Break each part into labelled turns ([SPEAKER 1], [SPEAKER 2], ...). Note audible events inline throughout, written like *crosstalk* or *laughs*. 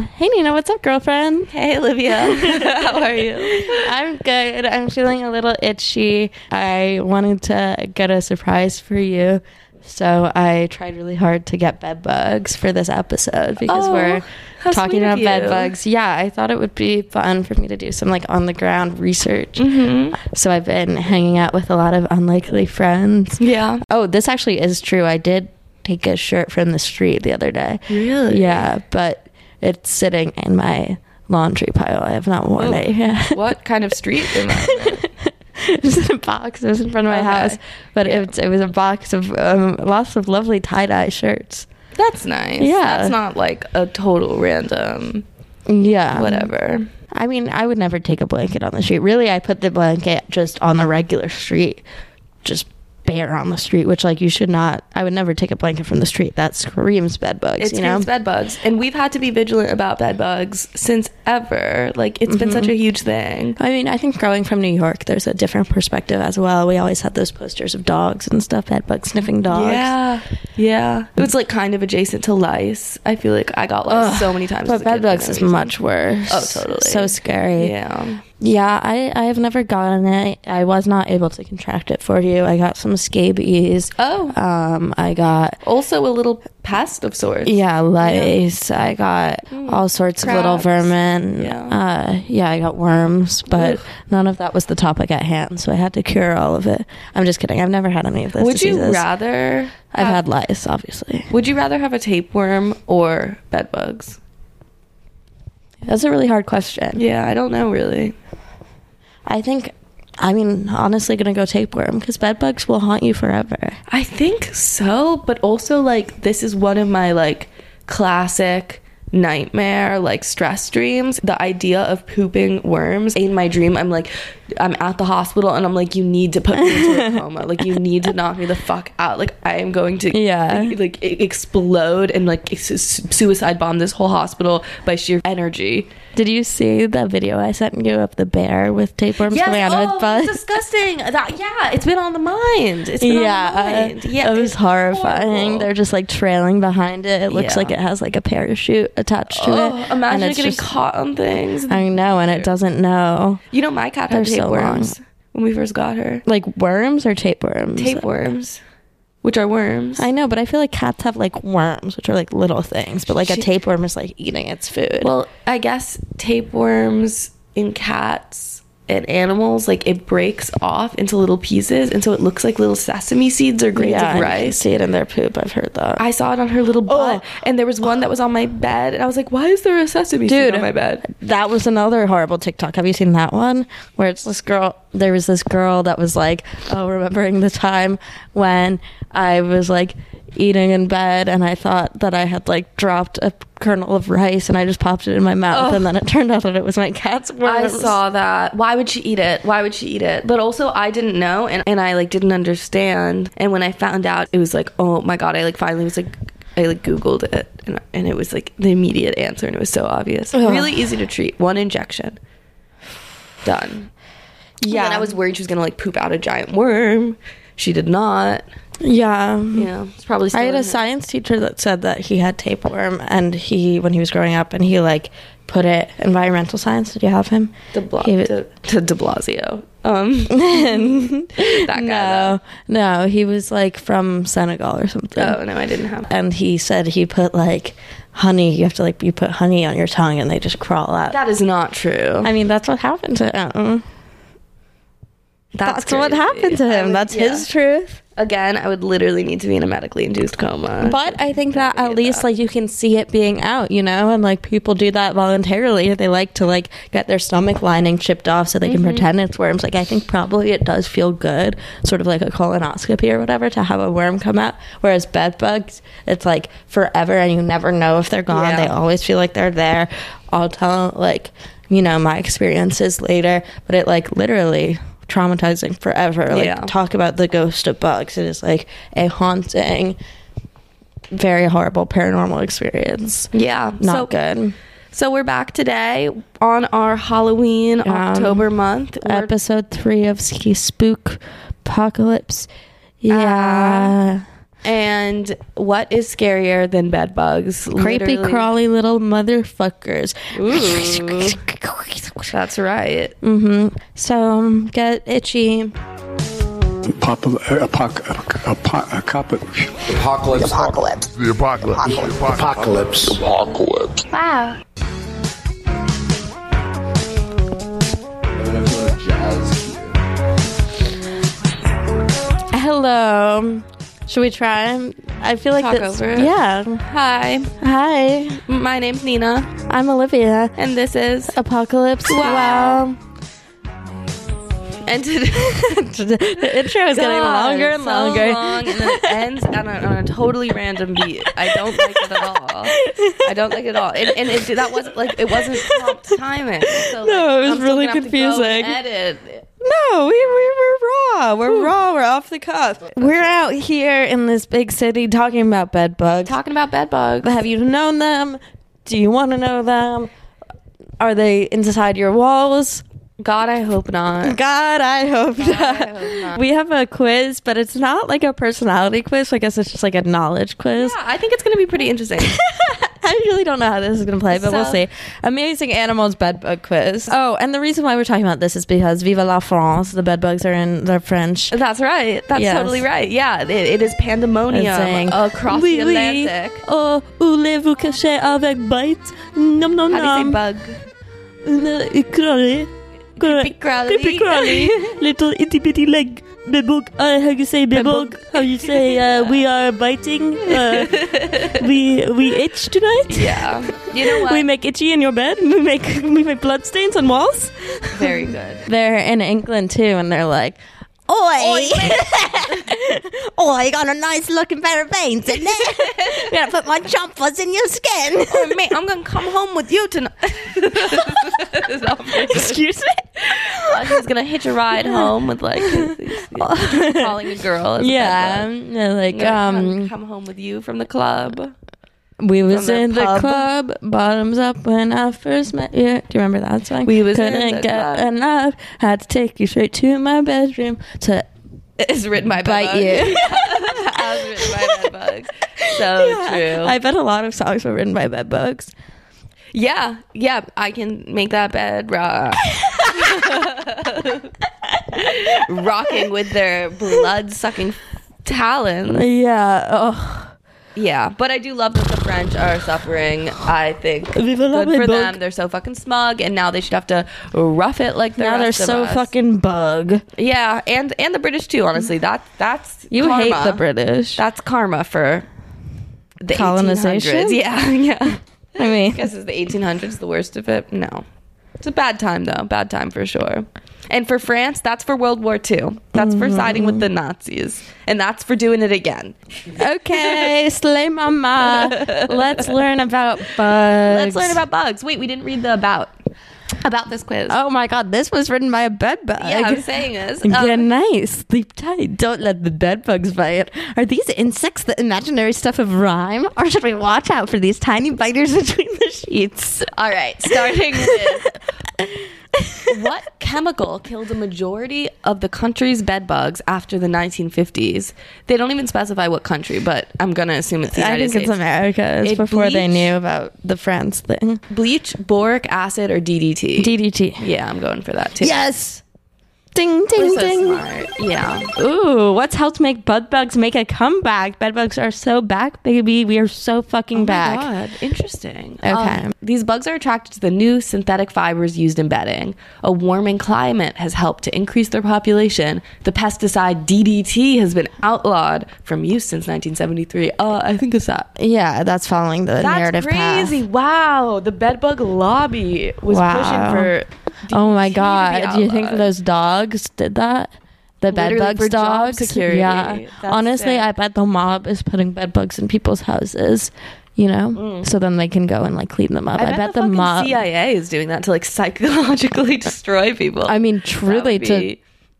[SPEAKER 1] Hey Nina, what's up, girlfriend?
[SPEAKER 2] Hey, Olivia. *laughs* How are you?
[SPEAKER 1] I'm good. I'm feeling a little itchy. I wanted to get a surprise for you. So I tried really hard to get bed bugs for this episode because
[SPEAKER 2] Oh,
[SPEAKER 1] we're talking about bed bugs. Yeah, I thought it would be fun for me to do some like on the ground research.
[SPEAKER 2] Mm-hmm.
[SPEAKER 1] So I've been hanging out with a lot of unlikely friends.
[SPEAKER 2] Yeah.
[SPEAKER 1] Oh, this actually is true. I did take a shirt from the street the other day.
[SPEAKER 2] Really?
[SPEAKER 1] Yeah, but it's sitting in my laundry pile. I have not worn it yet. *laughs*
[SPEAKER 2] What kind of street environment?
[SPEAKER 1] it was in *laughs* a box. It was in front of my
[SPEAKER 2] Okay.
[SPEAKER 1] house, but
[SPEAKER 2] Yeah.
[SPEAKER 1] it, was, it was a box of um, lots of lovely tie dye shirts.
[SPEAKER 2] That's nice.
[SPEAKER 1] Yeah.
[SPEAKER 2] That's not like a total random
[SPEAKER 1] Yeah,
[SPEAKER 2] whatever.
[SPEAKER 1] I mean, I would never take a blanket on the street. Really, I put the blanket just on the regular street, just bare on the street, which like you should not. I would never take a blanket from the street. That screams bed bugs.
[SPEAKER 2] It
[SPEAKER 1] you know.
[SPEAKER 2] screams bed bugs. And we've had to be vigilant about bed bugs since ever. Like, it's been such
[SPEAKER 1] Mm-hmm.
[SPEAKER 2] a huge thing.
[SPEAKER 1] I mean, I think growing from New York, there's a different perspective as well. We always had those posters of dogs and stuff, bed bug sniffing dogs.
[SPEAKER 2] Yeah. Yeah. It was like kind of adjacent to lice. I feel like I got lice
[SPEAKER 1] Ugh,
[SPEAKER 2] so many times.
[SPEAKER 1] But bed bugs is
[SPEAKER 2] reason.
[SPEAKER 1] much worse.
[SPEAKER 2] Oh, totally.
[SPEAKER 1] So scary.
[SPEAKER 2] Yeah.
[SPEAKER 1] Yeah, I, I have never gotten it. I was not able to contract it for you. I got some scabies.
[SPEAKER 2] Oh.
[SPEAKER 1] Um, I got
[SPEAKER 2] Also a little pest of sorts.
[SPEAKER 1] yeah lice. I got all sorts of little vermin.
[SPEAKER 2] Yeah.
[SPEAKER 1] Uh, yeah, I got worms, but none of that was the topic at hand. So I had to cure all of it. I'm just kidding. I've never had any of this.
[SPEAKER 2] Would you rather?
[SPEAKER 1] I've
[SPEAKER 2] have-
[SPEAKER 1] had lice, obviously.
[SPEAKER 2] Would you rather have a tapeworm or bed bugs?
[SPEAKER 1] That's a really hard question.
[SPEAKER 2] Yeah, I don't know really.
[SPEAKER 1] I think. I mean, honestly, gonna go tapeworm because bed bugs will haunt you forever.
[SPEAKER 2] I think so, but also like this is one of my like classic nightmare like stress dreams the idea of pooping worms in my dream i'm like i'm at the hospital and i'm like you need to put me into a *laughs* coma like you need to knock me the fuck out like i am going to
[SPEAKER 1] Yeah.
[SPEAKER 2] like e- explode and like su- suicide bomb this whole hospital by sheer energy
[SPEAKER 1] Did you see the video I sent you of the bear with tapeworms coming out of
[SPEAKER 2] oh,
[SPEAKER 1] its butt?
[SPEAKER 2] it's disgusting. That, yeah, it's been on the mind. It's been
[SPEAKER 1] yeah,
[SPEAKER 2] on the uh, mind. Yeah,
[SPEAKER 1] it was horrifying.
[SPEAKER 2] horrible.
[SPEAKER 1] They're just like trailing behind it. It looks
[SPEAKER 2] Yeah.
[SPEAKER 1] like it has like a parachute attached to
[SPEAKER 2] Oh,
[SPEAKER 1] it.
[SPEAKER 2] imagine
[SPEAKER 1] and it's
[SPEAKER 2] getting
[SPEAKER 1] just-
[SPEAKER 2] caught on things.
[SPEAKER 1] I know, and it doesn't know.
[SPEAKER 2] You know, my cat
[SPEAKER 1] They're so
[SPEAKER 2] tapeworms when we first got her.
[SPEAKER 1] Like worms or tapeworms?
[SPEAKER 2] Tapeworms, which are worms.
[SPEAKER 1] I know, but I feel like cats have like worms, which are like little things, but like a tapeworm is like eating its food.
[SPEAKER 2] well, I guess tapeworms in cats and animals, like it breaks off into little pieces, and so it looks like little sesame seeds or grains
[SPEAKER 1] yeah,
[SPEAKER 2] of rice.
[SPEAKER 1] see it in their poop. I've heard that.
[SPEAKER 2] I saw it on her little oh. butt, and there was one that was on my bed, and I was like, "Why is there a sesame seed
[SPEAKER 1] Dude.
[SPEAKER 2] on my bed?"
[SPEAKER 1] That was another horrible TikTok. Have you seen that one? Where it's this girl, there was this girl that was like, oh, remembering the time when I was like eating in bed and I thought that I had like dropped a kernel of rice and I just popped it in my mouth
[SPEAKER 2] Oh.
[SPEAKER 1] and then oh. it turned out that it was my cat's
[SPEAKER 2] worm.
[SPEAKER 1] I
[SPEAKER 2] saw that. Why would she eat it? Why would she eat it? But also I didn't know and, and I like didn't understand. And when I found out it was like, oh my god, I like finally was like I like Googled it and, and it was like the immediate answer and it was so obvious.
[SPEAKER 1] Ugh.
[SPEAKER 2] Really easy to treat. One injection. Done.
[SPEAKER 1] Yeah.
[SPEAKER 2] And I was worried she was gonna like poop out a giant worm. She did not.
[SPEAKER 1] Yeah.
[SPEAKER 2] Yeah. It's probably still
[SPEAKER 1] I had a science teacher that said that he had tapeworm and he, when he was growing up, and he like put it environmental science. Did you have him?
[SPEAKER 2] De, Bla-
[SPEAKER 1] He-
[SPEAKER 2] de, to de Blasio. Um, *laughs* *laughs* that guy.
[SPEAKER 1] no, no, he was like from Senegal or something.
[SPEAKER 2] Oh no, I didn't have.
[SPEAKER 1] and he said he put like honey. You have to like you put honey on your tongue and they just crawl out.
[SPEAKER 2] That is not true.
[SPEAKER 1] I mean, that's what happened to him. That's, what happened to
[SPEAKER 2] I
[SPEAKER 1] him. that's
[SPEAKER 2] yeah.
[SPEAKER 1] his truth.
[SPEAKER 2] Again, I would literally need to be in a medically induced coma.
[SPEAKER 1] But I think that at least
[SPEAKER 2] that.
[SPEAKER 1] like you can see it being out, you know, and like people do that voluntarily. They like to like get their stomach lining chipped off so they can mm-hmm. pretend it's worms. Like I think probably it does feel good, sort of like a colonoscopy or whatever, to have a worm come out. Whereas bed bugs, it's like forever and you never know if they're gone.
[SPEAKER 2] Yeah.
[SPEAKER 1] They always feel like they're there. I'll tell like you know my experiences later, but it like literally traumatizing forever. Like
[SPEAKER 2] Yeah.
[SPEAKER 1] talk about the ghost of bugs. It is like a haunting very horrible paranormal experience.
[SPEAKER 2] yeah,
[SPEAKER 1] Not
[SPEAKER 2] so,
[SPEAKER 1] good.
[SPEAKER 2] So we're back today on our Halloween
[SPEAKER 1] Yeah.
[SPEAKER 2] October month. We're-
[SPEAKER 1] Episode three of Ski Spook Apocalypse. Yeah.
[SPEAKER 2] Um, And what is scarier than bed bugs?
[SPEAKER 1] Creepy,
[SPEAKER 2] Literally-
[SPEAKER 1] crawly little motherfuckers.
[SPEAKER 2] Ooh. That's right.
[SPEAKER 1] Mm-hmm. So um, get itchy.
[SPEAKER 3] Pop, uh, apoc, apoc, apoc,
[SPEAKER 4] Apocalypse.
[SPEAKER 5] Apocalypse.
[SPEAKER 4] The apocalypse.
[SPEAKER 5] Apocalypse.
[SPEAKER 4] Apocalypse.
[SPEAKER 5] Wow.
[SPEAKER 1] Hello. Should we try? I feel like
[SPEAKER 2] Talk
[SPEAKER 1] this.
[SPEAKER 2] over it?
[SPEAKER 1] Yeah.
[SPEAKER 2] Hi,
[SPEAKER 1] Hi,
[SPEAKER 2] my name's Nina,
[SPEAKER 1] I'm Olivia.
[SPEAKER 2] and this is.
[SPEAKER 1] Apocalypse.
[SPEAKER 2] Wow.
[SPEAKER 1] Wow.
[SPEAKER 2] And today, *laughs*
[SPEAKER 1] the intro is getting
[SPEAKER 2] God,
[SPEAKER 1] longer and
[SPEAKER 2] so
[SPEAKER 1] longer.
[SPEAKER 2] long, and then it ends on a, on a totally random beat. I don't like it at all. I don't like it at all. And, and it, that wasn't like it wasn't prompt timing. So, like,
[SPEAKER 1] No, it was
[SPEAKER 2] I'm
[SPEAKER 1] really
[SPEAKER 2] gonna have to
[SPEAKER 1] confusing.
[SPEAKER 2] Edit.
[SPEAKER 1] No, we, we, we're raw. We're raw. We're off the cuff. We're out here in this big city talking about bed bugs.
[SPEAKER 2] Talking about bed bugs.
[SPEAKER 1] Have you known them? Do you want to know them? Are they inside your walls?
[SPEAKER 2] God, I hope not.
[SPEAKER 1] God, I hope not.
[SPEAKER 2] I hope not.
[SPEAKER 1] We have a quiz, but it's not like a personality quiz. So I guess it's just like a knowledge quiz.
[SPEAKER 2] Yeah, I think it's gonna be pretty interesting. *laughs*
[SPEAKER 1] I really don't know how this is going to play, but we'll see. Amazing Animals Bedbug Quiz. Oh, and the reason why we're talking about this is because Viva la France, the bedbugs are in the French.
[SPEAKER 2] That's right. That's
[SPEAKER 1] Yes.
[SPEAKER 2] totally right. Yeah, it, it is pandemonium
[SPEAKER 1] saying,
[SPEAKER 2] across
[SPEAKER 1] "Oui,
[SPEAKER 2] the
[SPEAKER 1] oui.
[SPEAKER 2] Atlantic.
[SPEAKER 1] Oh, voulez-vous cacher avec bite? Nom nom
[SPEAKER 2] How do you say
[SPEAKER 1] nom.
[SPEAKER 2] bug?
[SPEAKER 1] Crawly.
[SPEAKER 2] Creepy crawly.
[SPEAKER 1] Creepy crawly. Little itty bitty leg. Bebug. Uh, how you say bebug?
[SPEAKER 2] Bebug.
[SPEAKER 1] How you say uh, we *laughs* are biting? Uh, we we itch tonight?
[SPEAKER 2] Yeah. You know what?
[SPEAKER 1] We make itchy in your bed. We make *laughs* we make blood stains on walls.
[SPEAKER 2] Very good. *laughs*
[SPEAKER 1] They're in England too, and they're like, "Oi, oi, *laughs* you got a nice looking pair of veins in there. *laughs* you gotta put my chompers in your skin." *laughs*
[SPEAKER 2] Oh, mate, I'm gonna come home with you tonight.
[SPEAKER 1] Excuse me.
[SPEAKER 2] He's gonna hitch a ride home with like calling a girl.
[SPEAKER 1] Yeah,
[SPEAKER 2] bed
[SPEAKER 1] like
[SPEAKER 2] bug. Come,
[SPEAKER 1] um,
[SPEAKER 2] come home with you from the club.
[SPEAKER 1] We was
[SPEAKER 2] the
[SPEAKER 1] in the club, bottoms up when I first met you. Do you remember that song?
[SPEAKER 2] We was in
[SPEAKER 1] couldn't
[SPEAKER 2] the
[SPEAKER 1] get
[SPEAKER 2] club.
[SPEAKER 1] enough. Had to take you straight to my bedroom to
[SPEAKER 2] It's written by
[SPEAKER 1] bite
[SPEAKER 2] Bed
[SPEAKER 1] you. *laughs*
[SPEAKER 2] As written by Bed Bug. So *laughs* true.
[SPEAKER 1] I bet a lot of songs were written by bedbugs.
[SPEAKER 2] yeah, yeah. I can make that bed rock. *laughs* Rocking with their blood sucking talons.
[SPEAKER 1] Yeah. Oh.
[SPEAKER 2] Yeah, but I do love that the French are suffering. I think good for them. They're so fucking smug, and now they should have to rough it like the
[SPEAKER 1] Now they're
[SPEAKER 2] rest of
[SPEAKER 1] so
[SPEAKER 2] us.
[SPEAKER 1] fucking bug.
[SPEAKER 2] yeah, and and the British too. Honestly, mm. that that's
[SPEAKER 1] You
[SPEAKER 2] karma.
[SPEAKER 1] hate the British.
[SPEAKER 2] That's karma for the
[SPEAKER 1] Colonization?
[SPEAKER 2] 1800s. Yeah, *laughs* yeah.
[SPEAKER 1] I mean,
[SPEAKER 2] I guess is the 1800s the worst of it? No, it's a bad time though. Bad time for sure. And for France, that's for World War II. That's for siding with the Nazis, and that's for doing it again.
[SPEAKER 1] okay, *laughs* Slay Mama. Let's learn about bugs.
[SPEAKER 2] Let's learn about bugs. Wait, we didn't read the about about this quiz.
[SPEAKER 1] Oh my god, this was written by a bed bug.
[SPEAKER 2] yeah, I'm saying this. *laughs*
[SPEAKER 1] Get
[SPEAKER 2] Um,
[SPEAKER 1] nice, sleep tight. Don't let the bed bugs bite. Are these insects the imaginary stuff of rhyme, or should we watch out for these tiny biters *laughs* between the sheets?
[SPEAKER 2] all right, starting with what chemical killed a majority of the country's bed bugs after the 1950s? They don't even specify what country, but I'm gonna assume it's the United I
[SPEAKER 1] think
[SPEAKER 2] States.
[SPEAKER 1] it's America. It's
[SPEAKER 2] It
[SPEAKER 1] before they
[SPEAKER 2] bleach-
[SPEAKER 1] knew about the France thing.
[SPEAKER 2] Bleach, boric acid, or DDT?
[SPEAKER 1] DDT.
[SPEAKER 2] Yeah, I'm going for that too.
[SPEAKER 1] Yes. Ding
[SPEAKER 2] We're
[SPEAKER 1] ding
[SPEAKER 2] so
[SPEAKER 1] ding.
[SPEAKER 2] smart. Yeah.
[SPEAKER 1] Ooh, what's helped make bed bugs make a comeback? Bed bugs are so back, baby. We are so fucking back.
[SPEAKER 2] Oh my God, interesting.
[SPEAKER 1] Okay.
[SPEAKER 2] Um, these bugs are attracted to the new synthetic fibers used in bedding. A warming climate has helped to increase their population. The pesticide DDT has been outlawed from use since 1973. Uh, I think it's that.
[SPEAKER 1] Yeah, that's following the
[SPEAKER 2] That's
[SPEAKER 1] narrative That's
[SPEAKER 2] crazy.
[SPEAKER 1] path.
[SPEAKER 2] Wow. The bed bug lobby was
[SPEAKER 1] Wow.
[SPEAKER 2] pushing for.
[SPEAKER 1] Oh my
[SPEAKER 2] DDT to be
[SPEAKER 1] god! Do you think those dogs did that? The bed
[SPEAKER 2] Literally
[SPEAKER 1] bugs dogs.
[SPEAKER 2] security.
[SPEAKER 1] Yeah.
[SPEAKER 2] That's
[SPEAKER 1] Honestly,
[SPEAKER 2] sick.
[SPEAKER 1] I bet the mob is putting bed bugs in people's houses. You know, so then they can go and like clean them up.
[SPEAKER 2] Mm. I, bet, the,
[SPEAKER 1] the mob.
[SPEAKER 2] CIA is doing that to like psychologically *laughs* destroy people.
[SPEAKER 1] I mean, truly, to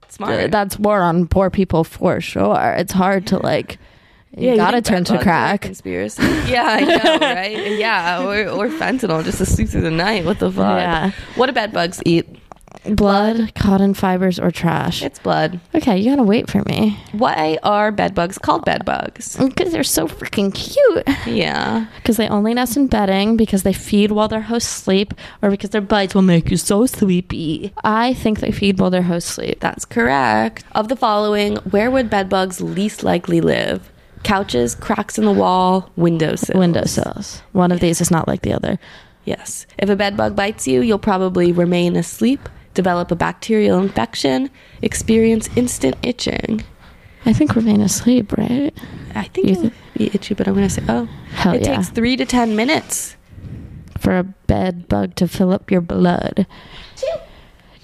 [SPEAKER 2] smart.
[SPEAKER 1] that's war on poor people for sure. It's hard to like. You
[SPEAKER 2] you
[SPEAKER 1] gotta
[SPEAKER 2] think
[SPEAKER 1] turn to
[SPEAKER 2] bugs are a
[SPEAKER 1] crack.
[SPEAKER 2] Conspiracy. *laughs* Yeah, I know, *laughs* right? Yeah, or, or fentanyl just to sleep through the night. What the fuck?
[SPEAKER 1] Yeah.
[SPEAKER 2] What do bed bugs eat?
[SPEAKER 1] Blood, cotton fibers, or trash.
[SPEAKER 2] It's blood.
[SPEAKER 1] Okay, you gotta wait for me.
[SPEAKER 2] Why are bed bugs called bed bugs?
[SPEAKER 1] Because they're so freaking cute.
[SPEAKER 2] Yeah.
[SPEAKER 1] Because they only nest in bedding, because they feed while their hosts sleep, or because their bites will make you so sleepy. I think they feed while their hosts sleep.
[SPEAKER 2] That's correct. Of the following, where would bed bugs least likely live? Couches, cracks in the wall, windowsills.
[SPEAKER 1] Windowsills. One of these is not like the other.
[SPEAKER 2] Yes. If a bed bug bites you, you'll probably remain asleep, develop a bacterial infection, experience instant itching.
[SPEAKER 1] I think remain asleep, right?
[SPEAKER 2] I think
[SPEAKER 1] You
[SPEAKER 2] you'll be itchy, but I'm going to say, oh.
[SPEAKER 1] Hell
[SPEAKER 2] it
[SPEAKER 1] yeah.
[SPEAKER 2] takes three to 10 minutes.
[SPEAKER 1] For a bed bug to fill up your blood.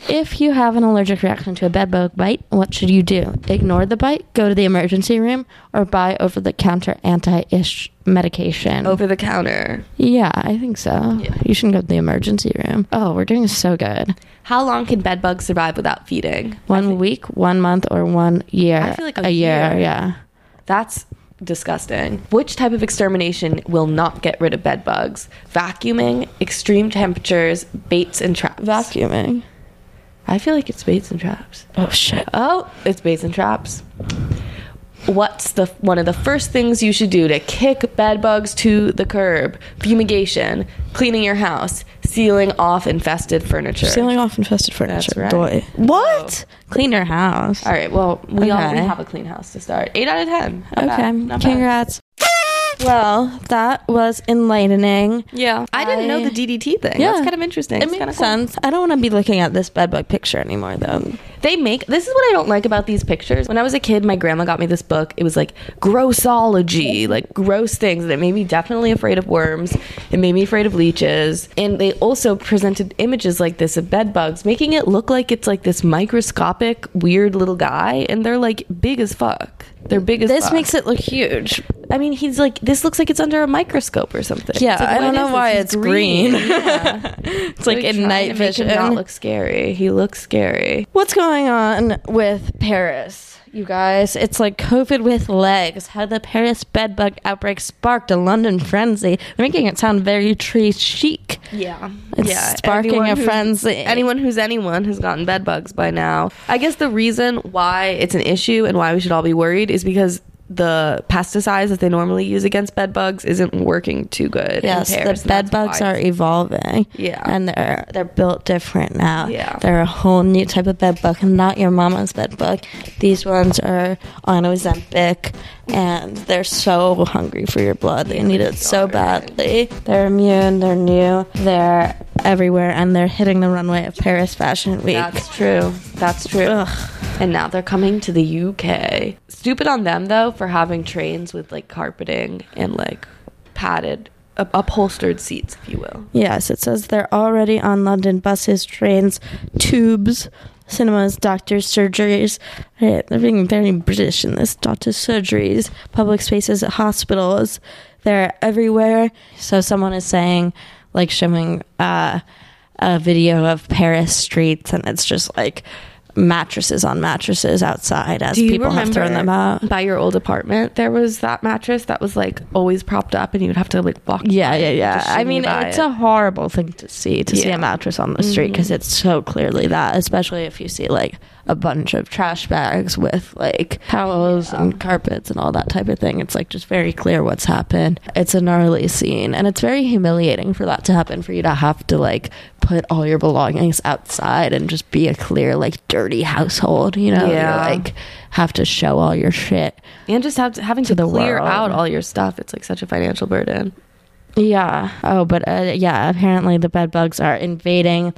[SPEAKER 1] If you have an allergic reaction to a bed bug bite, what should you do? Ignore the bite, go to the emergency room, or buy over the counter anti ish medication?
[SPEAKER 2] Over the counter.
[SPEAKER 1] Yeah, I think so.
[SPEAKER 2] Yeah.
[SPEAKER 1] You shouldn't go to the emergency room. Oh, we're doing so good.
[SPEAKER 2] How long can bed bugs survive without feeding?
[SPEAKER 1] One week, one month, or one year?
[SPEAKER 2] I feel like a
[SPEAKER 1] year.
[SPEAKER 2] year.
[SPEAKER 1] Yeah.
[SPEAKER 2] That's disgusting. Which type of extermination will not get rid of bed bugs? Vacuuming, extreme temperatures, baits and traps.
[SPEAKER 1] Vacuuming.
[SPEAKER 2] I feel like it's baits and traps.
[SPEAKER 1] Oh shit.
[SPEAKER 2] Oh, it's baits and traps. What's the one of the first things you should do to kick bed bugs to the curb? Fumigation, cleaning your house, sealing off infested furniture.
[SPEAKER 1] Sealing off infested furniture.
[SPEAKER 2] That's right.
[SPEAKER 1] Doy. What? Oh. Clean your house.
[SPEAKER 2] All right. Well, we all we have a clean house to start. Eight out of ten. Not
[SPEAKER 1] Okay.
[SPEAKER 2] bad, not bad.
[SPEAKER 1] Congrats. Well, that was enlightening.
[SPEAKER 2] Yeah, I didn't know the DDT thing.
[SPEAKER 1] Yeah.
[SPEAKER 2] That's kind of interesting.
[SPEAKER 1] It
[SPEAKER 2] It's
[SPEAKER 1] makes
[SPEAKER 2] cool.
[SPEAKER 1] sense. I don't want to be looking at this bedbug picture anymore, though.
[SPEAKER 2] They make this is what I don't like about these pictures. When I was a kid, my grandma got me this book. It was like grossology, like gross things that made me definitely afraid of worms. It made me afraid of leeches. And they also presented images like this of bed bugs, making it look like it's like this microscopic, weird little guy, and they're like big as fuck. They're big as
[SPEAKER 1] This
[SPEAKER 2] fuck.
[SPEAKER 1] makes it look huge.
[SPEAKER 2] I mean, he's like this looks like it's under a microscope or something.
[SPEAKER 1] Yeah,
[SPEAKER 2] like,
[SPEAKER 1] I don't know why it's
[SPEAKER 2] He's
[SPEAKER 1] green. *laughs*
[SPEAKER 2] Yeah.
[SPEAKER 1] It's like in night
[SPEAKER 2] to make him
[SPEAKER 1] vision.
[SPEAKER 2] Not look scary. He looks scary.
[SPEAKER 1] What's going on with Paris, you guys? It's like COVID with legs. How the Paris bedbug outbreak sparked a London frenzy, They're making it sound very tree chic.
[SPEAKER 2] Yeah.
[SPEAKER 1] It's
[SPEAKER 2] yeah.
[SPEAKER 1] sparking
[SPEAKER 2] Anyone
[SPEAKER 1] a frenzy.
[SPEAKER 2] Anyone who's anyone has gotten bedbugs by now. I guess the reason why it's an issue and why we should all be worried is because the pesticides that they normally use against bed bugs isn't working too good.
[SPEAKER 1] Yes,
[SPEAKER 2] Paris,
[SPEAKER 1] the bed bugs
[SPEAKER 2] why
[SPEAKER 1] are evolving.
[SPEAKER 2] Yeah.
[SPEAKER 1] and they're they're built different now.
[SPEAKER 2] Yeah.
[SPEAKER 1] they're a whole new type of bed bug, and not your mama's bed bug. These ones are on Ozempic, and they're so hungry for your blood. They need it so badly. They're immune. They're new. They're everywhere, and they're hitting the runway of Paris Fashion Week.
[SPEAKER 2] That's true. That's true.
[SPEAKER 1] Ugh.
[SPEAKER 2] And now they're coming to the UK. Stupid on them though for having trains with like carpeting and like padded, upholstered seats, if you will.
[SPEAKER 1] Yes, it says they're already on London buses, trains, tubes, cinemas, doctors, surgeries. They're being very British in this. Doctors, surgeries, public spaces, hospitals. They're everywhere. So someone is saying, like, showing uh, a video of Paris streets, and it's just like mattresses on mattresses outside as people have thrown them out.
[SPEAKER 2] by your old apartment? There was that mattress that was like always propped up, and you would have to like walk.
[SPEAKER 1] Yeah, yeah, yeah. I mean, it's
[SPEAKER 2] it.
[SPEAKER 1] a horrible thing to see to see
[SPEAKER 2] Yeah. Mm-hmm.
[SPEAKER 1] a mattress on the street because it's so clearly that, especially if you see like a bunch of trash bags with like towels and carpets and all that type of thing. It's like just very clear what's happened. It's a gnarly scene, and it's very humiliating for that to happen. For you to have to like put all your belongings outside and just be a clear like dirty household. You know,
[SPEAKER 2] Yeah.
[SPEAKER 1] You, like have to show all your shit.
[SPEAKER 2] and just have to, having to,
[SPEAKER 1] the
[SPEAKER 2] clear
[SPEAKER 1] world.
[SPEAKER 2] out all your stuff. It's like such a financial burden.
[SPEAKER 1] Yeah. Oh, but uh, yeah, apparently the bed bugs are invading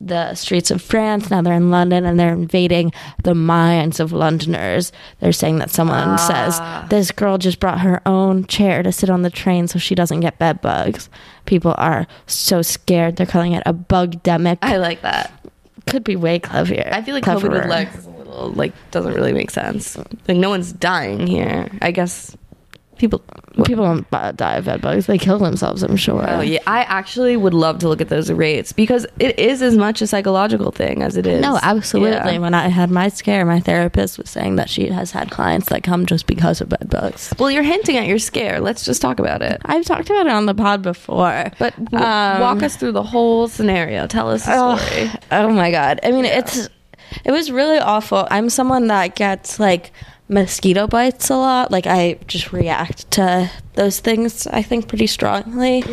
[SPEAKER 1] the streets of France. Now they're in London and they're invading the minds of Londoners. They're saying that someone ah. says this girl just brought her own chair to sit on the train so she doesn't get bed bugs. People are so scared. They're calling it a bug demic.
[SPEAKER 2] I like that.
[SPEAKER 1] Could be way clever.
[SPEAKER 2] I feel like COVID with legs is a little like doesn't really make sense. Like no one's dying here. I guess
[SPEAKER 1] People people don't die of bed bugs. They kill themselves. I'm sure.
[SPEAKER 2] Oh yeah, I actually would love to look at those rates because it is as much a psychological thing as it is.
[SPEAKER 1] No, absolutely.
[SPEAKER 2] Yeah.
[SPEAKER 1] When I had my scare, my therapist was saying that she has had clients that come just because of bed bugs.
[SPEAKER 2] Well, you're hinting at your scare. Let's just talk about it.
[SPEAKER 1] I've talked about it on the pod before,
[SPEAKER 2] But w-
[SPEAKER 1] Um,
[SPEAKER 2] walk us through the whole scenario. Tell us the story.
[SPEAKER 1] Oh, oh my god. I mean, it's it was really awful. I'm someone that gets like mosquito bites a lot. Like I just react to those things I think pretty strongly.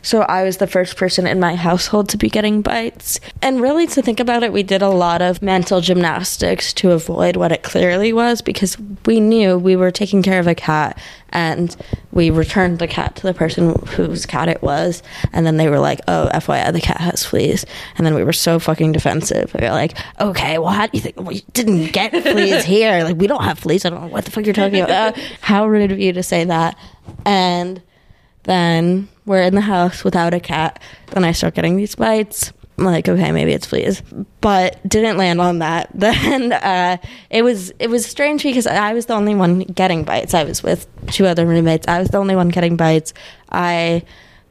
[SPEAKER 1] So I was the first person in my household to be getting bites. And really to think about it, we did a lot of mental gymnastics to avoid what it clearly was because we knew we were taking care of a cat and we returned the cat to the person whose cat it was. And then they were like oh fyi the cat has fleas. And then we were so fucking defensive. We were like okay well how do you think we didn't get fleas *laughs* here? Like we don't have fleas. I don't know what the fuck you're talking about. Uh, how rude of you to say that and then we're in the house without a cat. Then i start getting these bites. I'm like okay maybe it's fleas. But didn't land on that. *laughs* Then uh, it was it was strange because i was the only one getting bites. I was with two other roommates. I was the only one getting bites. I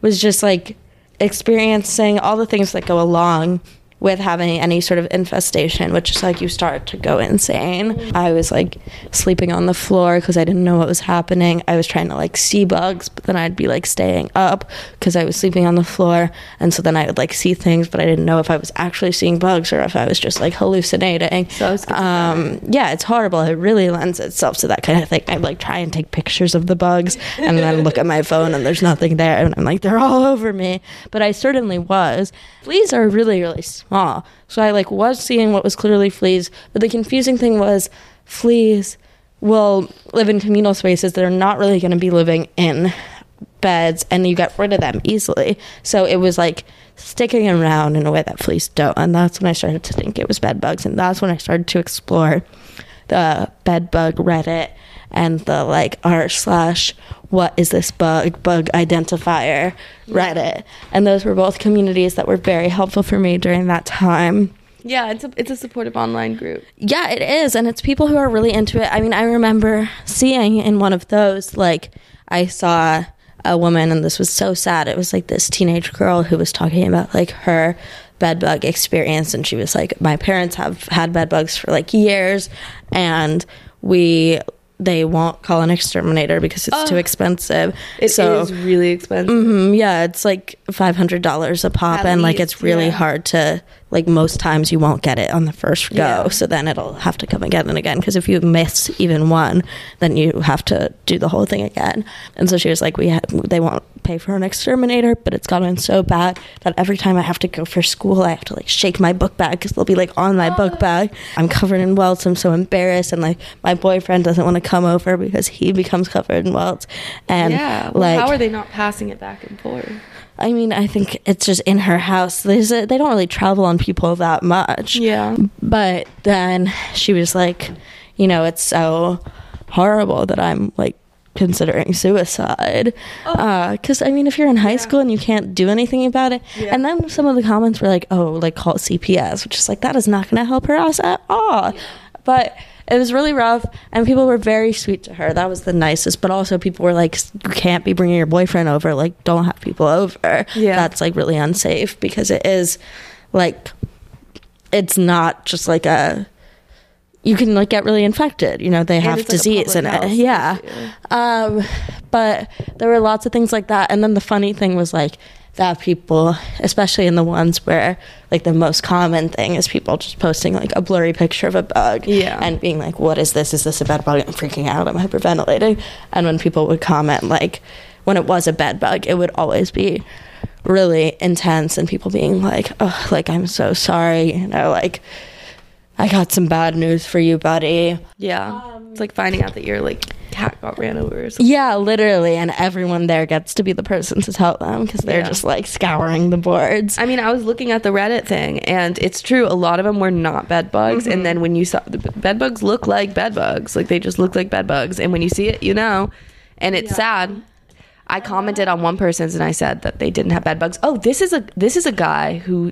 [SPEAKER 1] was just like experiencing all the things that go along with having any sort of infestation, which is like you start to go insane. I was like sleeping on the floor because I didn't know what was happening. I was trying to like see bugs, but then I'd be like staying up because I was sleeping on the floor. And so then I would like see things, but I didn't know if I was actually seeing bugs or if I was just like hallucinating.
[SPEAKER 2] So
[SPEAKER 1] um, yeah, it's horrible. It really lends itself to that kind of thing. I like try and take pictures of the bugs and then look at my phone and there's nothing there. And I'm like, they're all over me. But I certainly was. Fleas are really, really small. So I like was seeing what was clearly fleas. But the confusing thing was fleas will live in communal spaces that are not really going to be living in beds and you get rid of them easily. So it was like sticking around in a way that fleas don't. And that's when I started to think it was bed bugs. And that's when I started to explore the bed bug Reddit and the like r slash what is this bug bug identifier Reddit. And those were both communities that were very helpful for me during that time.
[SPEAKER 2] Yeah, it's a it's a supportive online group.
[SPEAKER 1] Yeah, it is. And it's people who are really into it. I mean, I remember seeing in one of those, like, I saw a woman, and this was so sad. It was like this teenage girl who was talking about, like, her bed bug experience. And she was like, My parents have had bed bugs for like years, and we. They won't call an exterminator because it's too expensive.
[SPEAKER 2] It is
[SPEAKER 1] so
[SPEAKER 2] really expensive.
[SPEAKER 1] Mm, yeah, it's like five hundred dollars a pop,
[SPEAKER 2] At
[SPEAKER 1] and like it's really
[SPEAKER 2] yeah.
[SPEAKER 1] hard to like most times you won't get it on the first go,
[SPEAKER 2] Yeah.
[SPEAKER 1] so then it'll have to come again and again because if you miss even one, then you have to do the whole thing again. And so she was like, we ha- they won't pay for an exterminator, but it's gotten so bad that every time I have to go for school, I have to like shake my book bag because they'll be like on my book *gasps* bag. I'm covered in welts. I'm so embarrassed, and like my boyfriend doesn't want to come over because he becomes covered in welts. And
[SPEAKER 2] yeah. Well,
[SPEAKER 1] like
[SPEAKER 2] how are they not passing it back and forth?
[SPEAKER 1] I mean, I think it's just in her house. There's a, they don't really travel on people that much.
[SPEAKER 2] Yeah.
[SPEAKER 1] But then she was like, you know, it's so horrible that I'm like considering suicide. Oh. Uh, because I mean, if you're in high school and you can't do anything about it,
[SPEAKER 2] Yeah.
[SPEAKER 1] and then some of the comments were like, "Oh, like call CPS," which is like that is not going to help her out at all. But it was really rough, and people were very sweet to her. That was the nicest. But also, people were like, "You can't be bringing your boyfriend over. Like, don't have people over.
[SPEAKER 2] Yeah.
[SPEAKER 1] That's like really unsafe because it is like it's not just like a you can like get really infected you know they have
[SPEAKER 2] it's like
[SPEAKER 1] disease in it yeah um but there were lots of things like that and then the funny thing was like that people especially in the ones where like the most common thing is people just posting like a blurry picture of a bug
[SPEAKER 2] Yeah.
[SPEAKER 1] and being like what is this? Is this a bed bug? I'm freaking out. I'm hyperventilating. And when people would comment like when it was a bed bug it would always be really intense and people being like oh like i'm so sorry you know like i got some bad news for you buddy.
[SPEAKER 2] Yeah. Um, it's like finding out that you're like cat got ran over
[SPEAKER 1] yeah literally and everyone there gets to be the person to tell them because they're
[SPEAKER 2] Yeah.
[SPEAKER 1] just like scouring the boards
[SPEAKER 2] I mean, I was looking at the Reddit thing, and it's true. A lot of them were not bed bugs, and mm-hmm. then when you saw the bed bugs look like bed bugs, like they just look like bed bugs, and when you see it, you know. And it's sad. I commented on one person's, and I said that they didn't have bed bugs. Oh, this is a this is a guy who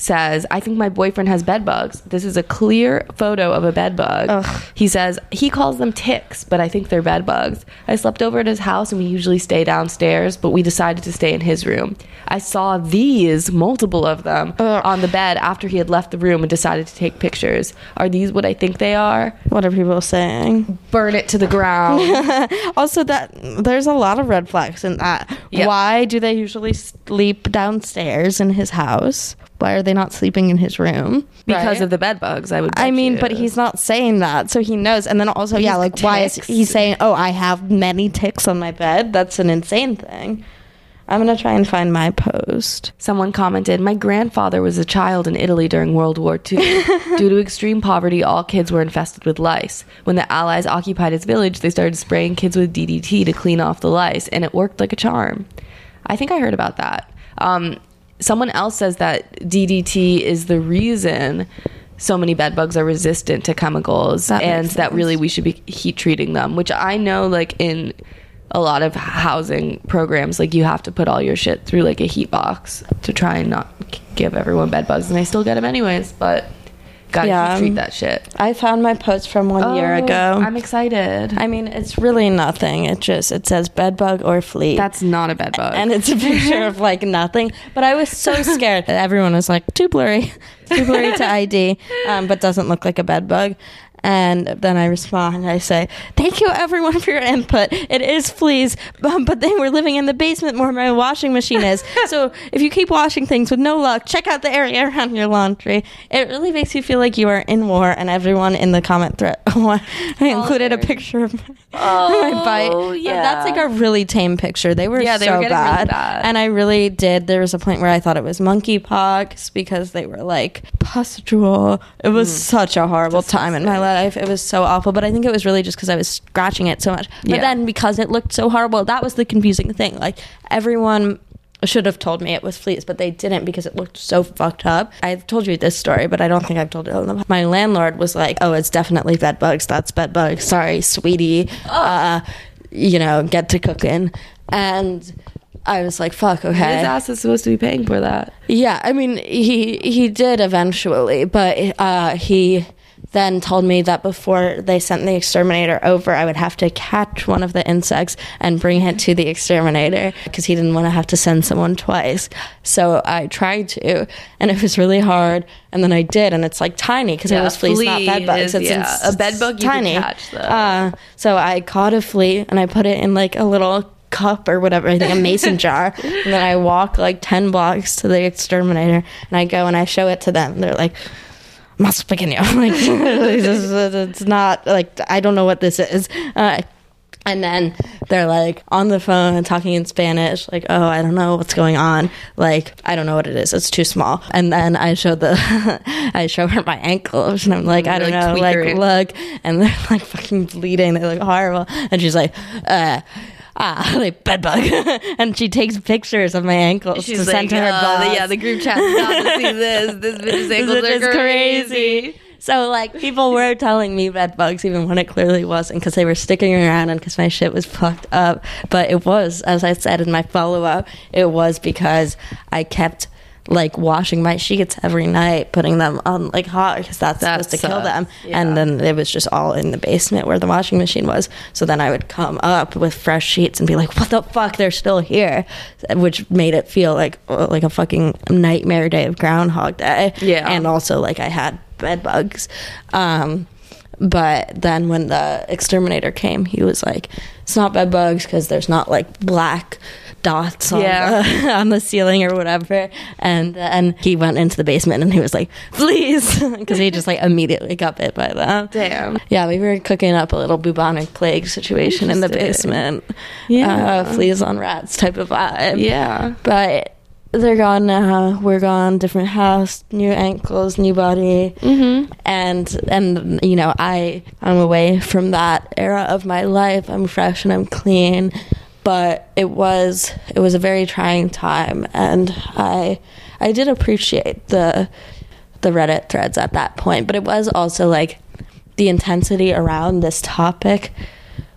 [SPEAKER 2] says, I think my boyfriend has bed bugs. This is a clear photo of a bed bug. He says, he calls them ticks, but I think they're bed bugs. I slept over at his house and we usually stay downstairs, but we decided to stay in his room. I saw these, multiple of them, on the bed after he had left the room and decided to take pictures. Are these what I think they are?
[SPEAKER 1] What are people saying?
[SPEAKER 2] Burn it to the ground. *laughs*
[SPEAKER 1] Also, that there's a lot of red flags in that.
[SPEAKER 2] Yep.
[SPEAKER 1] Why do they usually sleep downstairs in his house? Why are they not sleeping in his room?
[SPEAKER 2] because
[SPEAKER 1] Right?
[SPEAKER 2] of the bed bugs, I would
[SPEAKER 1] I mean,
[SPEAKER 2] you.
[SPEAKER 1] but he's not saying that, so he knows. And then also, yeah, like why is he saying, "Oh, I have many ticks on my bed"? That's an insane thing. I'm gonna try and find my post.
[SPEAKER 2] Someone commented, My grandfather was a child in Italy during World War II. *laughs* Due to extreme poverty, all kids were infested with lice. When the Allies occupied his village, they started spraying kids with DDT to clean off the lice, and it worked like a charm. I think I heard about that. Um, someone else says that DDT is the reason so many bed bugs are resistant to chemicals
[SPEAKER 1] That
[SPEAKER 2] and that really we should be heat treating them, which I know, like, in a lot of housing programs like you have to put all your shit through like a heat box to try and not give everyone bed bugs and they still get them anyways but gotta
[SPEAKER 1] Yeah,
[SPEAKER 2] treat that shit
[SPEAKER 1] I found my post from one year
[SPEAKER 2] Oh,
[SPEAKER 1] ago.
[SPEAKER 2] i'm excited
[SPEAKER 1] I mean, it's really nothing. It just it says bed bug or flea.
[SPEAKER 2] that's not a bed bug
[SPEAKER 1] and it's a picture of like *laughs* nothing. But I was so scared. Everyone was like, too blurry, *laughs* too blurry to ID, um, but doesn't look like a bed bug. And then I respond, I say, Thank you everyone for your input. It is fleas, um, but they were living in the basement where my washing machine is. *laughs* So if you keep washing things with no luck, check out the area around your laundry. It really makes you feel like you are in war. And everyone in the comment thread, *laughs* I included a picture of my, *laughs* my bite.
[SPEAKER 2] Oh, yeah.
[SPEAKER 1] That's like a really tame picture. They were
[SPEAKER 2] Yeah, they
[SPEAKER 1] so
[SPEAKER 2] were getting really
[SPEAKER 1] bad.
[SPEAKER 2] bad.
[SPEAKER 1] And I really did. There was a point where I thought it was monkeypox because they were like pustule. It was such a horrible time in my life. It was so awful. But I think it was really just because I was scratching it so much. But
[SPEAKER 2] Yeah.
[SPEAKER 1] then because it looked so horrible, that was the confusing thing. Like everyone should have told me it was fleas, but they didn't because it looked so fucked up. I've told you this story, but I don't think I've told it. My landlord was like, "Oh, it's definitely bed bugs. That's bed bugs. Sorry, sweetie. Uh, you know, get to cooking." And I was like, "Fuck, okay."
[SPEAKER 2] his ass is supposed to be paying for that
[SPEAKER 1] Yeah, I mean, he he did eventually, but uh, he then told me that before they sent the exterminator over, I would have to catch one of the insects and bring it to the exterminator because he didn't want to have to send someone twice. So I tried to, and it was really hard. And then I did, and it's like tiny because it was fleas, not
[SPEAKER 2] flea
[SPEAKER 1] bed bugs.
[SPEAKER 2] is-
[SPEAKER 1] It's,
[SPEAKER 2] yeah, a bed bug
[SPEAKER 1] it's
[SPEAKER 2] you can
[SPEAKER 1] tiny.
[SPEAKER 2] catch, though.
[SPEAKER 1] Uh, so I caught a flea and I put it in like a little cup or whatever, I think a mason *laughs* jar. And then I walk like 10 blocks to the exterminator and I go and I show it to them. They're like, más pequeño. *laughs* Like, *laughs* it's not like, I don't know what this is. Uh, and then they're like on the phone and talking in Spanish, like, oh, I don't know what's going on. Like, I don't know what it is. It's too small. And then I show the, *laughs* I show her my ankles and I'm like, I don't
[SPEAKER 2] Like,
[SPEAKER 1] know, like, look. And they're like fucking bleeding. They look horrible. And she's like, uh, ah, *laughs* like bed bug. *laughs* and she takes pictures of my ankles to send to her
[SPEAKER 2] "Uh,
[SPEAKER 1] boss.
[SPEAKER 2] the- yeah the group chat's got to see *laughs* this this bitch's ankles
[SPEAKER 1] It's
[SPEAKER 2] are crazy.
[SPEAKER 1] So like people were telling me bed bugs even when it clearly wasn't because they were sticking around and because my shit was fucked up. But it was, as I said in my follow up, it was because I kept like washing my sheets every night, putting them on like hot because that's
[SPEAKER 2] That
[SPEAKER 1] supposed to kill them.
[SPEAKER 2] Yeah.
[SPEAKER 1] And then it was just all in the basement where the washing machine was. So then I would come up with fresh sheets and be like, "What the fuck? They're still here," which made it feel like uh, like a fucking nightmare day of Groundhog Day.
[SPEAKER 2] Yeah.
[SPEAKER 1] and also like I had bed bugs. Um, but then when the exterminator came, he was like, "It's not bed bugs because there's not like black." dots on,
[SPEAKER 2] Yeah.
[SPEAKER 1] the, *laughs* on the ceiling or whatever and then he went into the basement and he was like please *laughs* because he just like immediately got bit by that
[SPEAKER 2] Damn.
[SPEAKER 1] yeah we were cooking up a little bubonic plague situation in the basement
[SPEAKER 2] Yeah.
[SPEAKER 1] uh, fleas on rats type of vibe
[SPEAKER 2] Yeah.
[SPEAKER 1] but they're gone now. We're gone. Different house, new ankles, new body, mm-hmm. and and you know I I'm away from that era of my life. I'm fresh and I'm clean, but it was it was a very trying time, and I I did appreciate the the Reddit threads at that point, but it was also like the intensity around this topic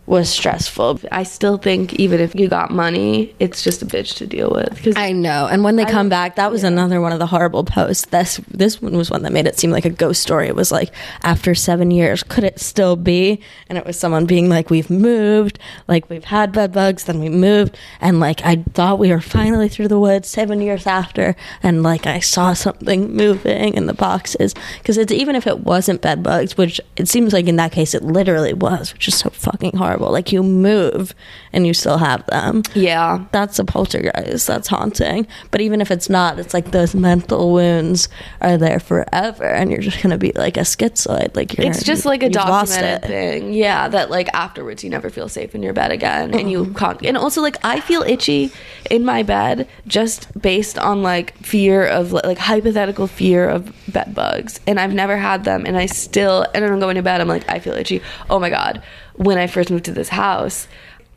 [SPEAKER 1] was stressful.
[SPEAKER 2] I still think even if you got money, it's just a bitch to deal with. Because
[SPEAKER 1] I know. And when they come back, that was another one of the horrible posts. This this one was one that made it seem like a ghost story. It was like after seven years, could it still be? And it was someone being like, "We've moved, like we've had bed bugs, then we moved, and like I thought we were finally through the woods seven years after, and like I saw something moving in the boxes because it's even if it wasn't bed bugs, which it seems like in that case it literally was, which is so fucking horrible. Like you move and you still have them
[SPEAKER 2] yeah,
[SPEAKER 1] that's a poltergeist. That's haunting. But even if it's not, it's like those mental wounds are there forever, and you're just gonna be like a schizoid. Like you're,
[SPEAKER 2] it's just like a documented thing. Yeah, that like afterwards you never feel safe in your bed again, and you mm-hmm. can't. And also like I feel itchy in my bed just based on like fear of like hypothetical fear of bed bugs, and I've never had them, and I still and I'm going to bed. I'm like I feel itchy. Oh my god! When I first moved to this house,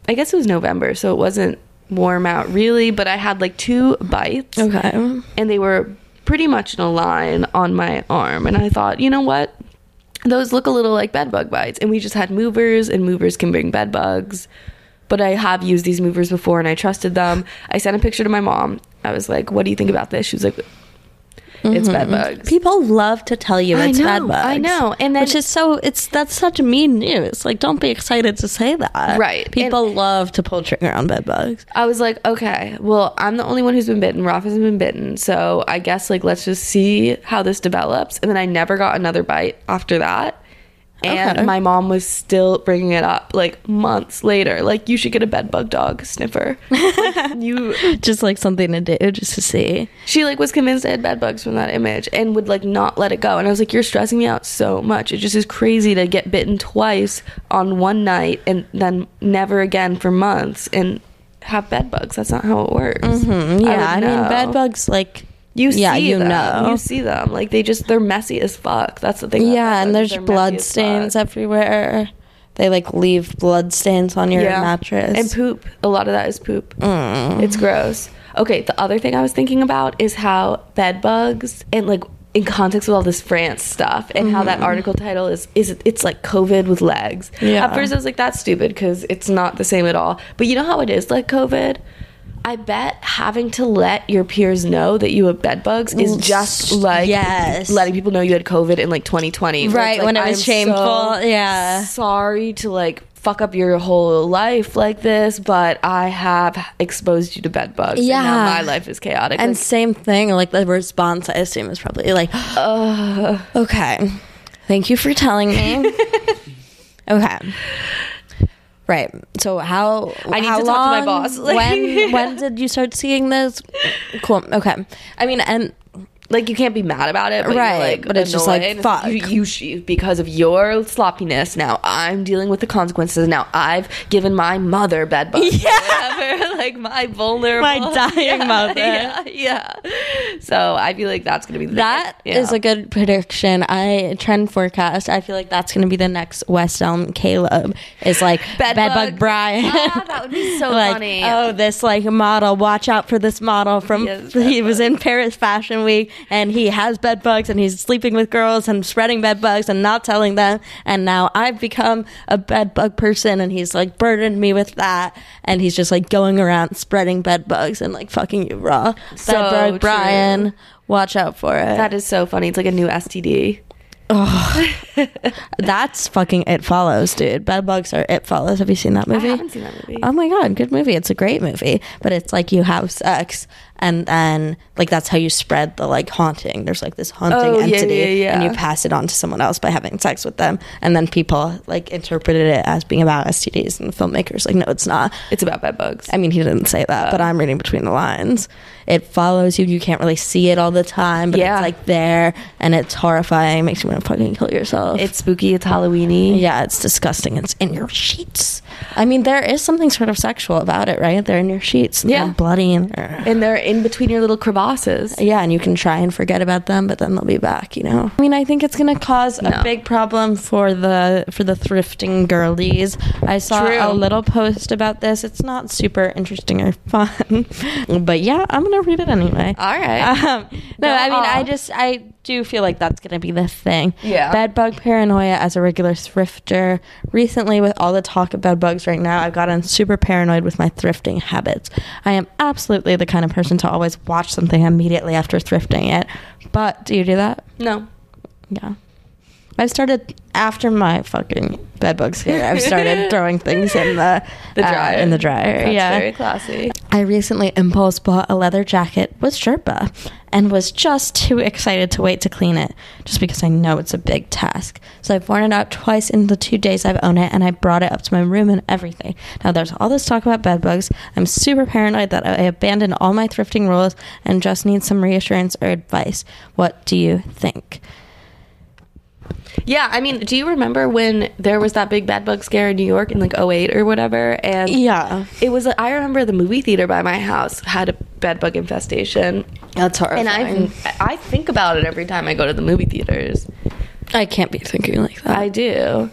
[SPEAKER 2] I guess it was November, so it wasn't warm out really, but I had like two bites
[SPEAKER 1] Okay.
[SPEAKER 2] and they were pretty much in a line on my arm. And I thought, you know what? Those look a little like bed bug bites. And we just had movers, and movers can bring bed bugs. But I have used these movers before and I trusted them. I sent a picture to my mom. I was like, what do you think about this? She was like, it's bed mm-hmm. bugs.
[SPEAKER 1] People love to tell you
[SPEAKER 2] I
[SPEAKER 1] it's
[SPEAKER 2] know,
[SPEAKER 1] bugs.
[SPEAKER 2] I know. And then-
[SPEAKER 1] which is so it's that's such mean news. Like, don't be excited to say that.
[SPEAKER 2] Right.
[SPEAKER 1] People love to pull trigger on bed bugs.
[SPEAKER 2] I was like, okay, well, I'm the only one who's been bitten. Ralph hasn't been bitten. So I guess, like, let's just see how this develops. And then I never got another bite after that. And
[SPEAKER 1] Okay.
[SPEAKER 2] my mom was still bringing it up, like, months later. Like, you should get a bed bug dog sniffer. Like, you, *laughs*
[SPEAKER 1] Just like something to do, just to see.
[SPEAKER 2] she, like, was convinced I had bed bugs from that image and would, like, not let it go. And I was like, you're stressing me out so much. It just is crazy to get bitten twice on one night and then never again for months and have bed bugs. That's not how it works.
[SPEAKER 1] Mm, Yeah, I,
[SPEAKER 2] would
[SPEAKER 1] mean, bed bugs like
[SPEAKER 2] You see
[SPEAKER 1] yeah, you
[SPEAKER 2] them.
[SPEAKER 1] know.
[SPEAKER 2] You see them. Like they just they're messy as fuck. That's the thing.
[SPEAKER 1] Yeah, and there's blood stains everywhere. They like leave blood stains on your mattress.
[SPEAKER 2] And poop. A lot of that is poop.
[SPEAKER 1] Mm.
[SPEAKER 2] It's gross. Okay, the other thing I was thinking about is how bed bugs and like in context with all this France stuff and how that article title is is it's like COVID with legs.
[SPEAKER 1] Yeah.
[SPEAKER 2] At first I was like that's stupid because it's not the same at all. But you know how it is like COVID. I bet having to let your peers know that you have bed bugs is mm, just like
[SPEAKER 1] Yes.
[SPEAKER 2] letting people know you had COVID in like 2020.
[SPEAKER 1] Right,
[SPEAKER 2] like,
[SPEAKER 1] when it was
[SPEAKER 2] "I'm
[SPEAKER 1] shameful,
[SPEAKER 2] so
[SPEAKER 1] yeah.
[SPEAKER 2] Sorry to like fuck up your whole life like this, but I have exposed you to bed bugs. And now
[SPEAKER 1] Yeah.
[SPEAKER 2] my life is chaotic.
[SPEAKER 1] and
[SPEAKER 2] Like,
[SPEAKER 1] same thing, like the response I assume is probably like, oh, *gasps* okay, thank you for telling me. *laughs* okay. Right. So how
[SPEAKER 2] I need
[SPEAKER 1] how
[SPEAKER 2] to talk to my
[SPEAKER 1] long-
[SPEAKER 2] boss. Like- *laughs*
[SPEAKER 1] when when did you start seeing this? Cool. Okay. I mean, and
[SPEAKER 2] like you can't be mad about it, but
[SPEAKER 1] Right,
[SPEAKER 2] like,
[SPEAKER 1] but it's just like, fuck.
[SPEAKER 2] You, you because of your sloppiness. Now I'm dealing with the consequences. Now I've given my mother bed bugs. *laughs* Yeah, whatever. *laughs* like my vulnerable,
[SPEAKER 1] My dying *laughs*
[SPEAKER 2] Yeah,
[SPEAKER 1] mother.
[SPEAKER 2] Yeah, yeah. So I feel like that's gonna be the
[SPEAKER 1] That is
[SPEAKER 2] yeah.
[SPEAKER 1] a good prediction. I trend forecast. I feel like that's going to be the next West Elm Caleb is like
[SPEAKER 2] Bed
[SPEAKER 1] Bedbug
[SPEAKER 2] bug.
[SPEAKER 1] Brian.
[SPEAKER 2] Ah, that would be so
[SPEAKER 1] like,
[SPEAKER 2] funny.
[SPEAKER 1] Oh, this like model. Watch out for this model from
[SPEAKER 2] Yes,
[SPEAKER 1] he was in Paris Fashion Week and he has bed bugs and he's sleeping with girls and spreading bed bugs and not telling them. And now I've become a bed bug person and he's like burdened me with that and he's just like going around spreading bed bugs and like fucking you raw.
[SPEAKER 2] So
[SPEAKER 1] bed bug. Brian. Watch out for it.
[SPEAKER 2] That is so funny. It's like a new STD.
[SPEAKER 1] Oh, *laughs* That's fucking It Follows, dude. Bed bugs are It Follows. Have you seen that movie?
[SPEAKER 2] I haven't seen that movie.
[SPEAKER 1] Oh my god, good movie. It's a great movie, but it's like you have sex and then like that's how you spread the like haunting. There's like this haunting
[SPEAKER 2] Oh,
[SPEAKER 1] entity,
[SPEAKER 2] yeah, yeah.
[SPEAKER 1] and you pass it on to someone else by having sex with them, and then people like interpreted it as being about STDs, and the filmmakers like, no, it's not.
[SPEAKER 2] It's about bed bugs.
[SPEAKER 1] I mean, he didn't say that, but uh. I'm reading between the lines. It follows you. You can't really see it all the time, but
[SPEAKER 2] Yeah.
[SPEAKER 1] it's like there, and it's horrifying. it Makes you want to fucking kill yourself.
[SPEAKER 2] It's spooky. It's Halloweeny.
[SPEAKER 1] Yeah, it's disgusting. It's in your sheets. I mean, there is something sort of sexual about it, right? They're in your sheets.
[SPEAKER 2] Yeah.
[SPEAKER 1] Bloody and
[SPEAKER 2] And they're in between your little crevasses.
[SPEAKER 1] Yeah, and you can try and forget about them, but then they'll be back. You know. I mean, I think it's going to cause
[SPEAKER 2] No.
[SPEAKER 1] a big problem for the for the thrifting girlies. I saw
[SPEAKER 2] True.
[SPEAKER 1] a little post about this. It's not super interesting or fun, *laughs* but yeah, I'm going to read it anyway.
[SPEAKER 2] All right.
[SPEAKER 1] Um, no, I mean, I just I do you feel like that's going to be the thing.
[SPEAKER 2] Yeah.
[SPEAKER 1] Bed bug paranoia as a regular thrifter. Recently, with all the talk of bed bugs right now, I've gotten super paranoid with my thrifting habits. I am absolutely the kind of person to always watch something immediately after thrifting it. But do you do that?
[SPEAKER 2] no.
[SPEAKER 1] Yeah. I've started after my fucking bed bugs scare. I've started *laughs* throwing things in the
[SPEAKER 2] The
[SPEAKER 1] uh,
[SPEAKER 2] dryer.
[SPEAKER 1] in the dryer.
[SPEAKER 2] That's
[SPEAKER 1] yeah.
[SPEAKER 2] very classy.
[SPEAKER 1] I recently impulse bought a leather jacket with Sherpa and was just too excited to wait to clean it, just because I know it's a big task. So I've worn it out twice in the two days I've owned it, and I brought it up to my room and everything. Now there's all this talk about bed bugs. I'm super paranoid that I abandoned all my thrifting rules and just need some reassurance or advice. What do you think?
[SPEAKER 2] Yeah, I mean, do you remember when there was that big bed bug scare in New York in like 08 or whatever? And
[SPEAKER 1] Yeah,
[SPEAKER 2] it was, I remember the movie theater by my house had a bed bug infestation.
[SPEAKER 1] That's horrifying.
[SPEAKER 2] And I I think about it every time I go to the movie theaters.
[SPEAKER 1] I can't be thinking like that.
[SPEAKER 2] I do.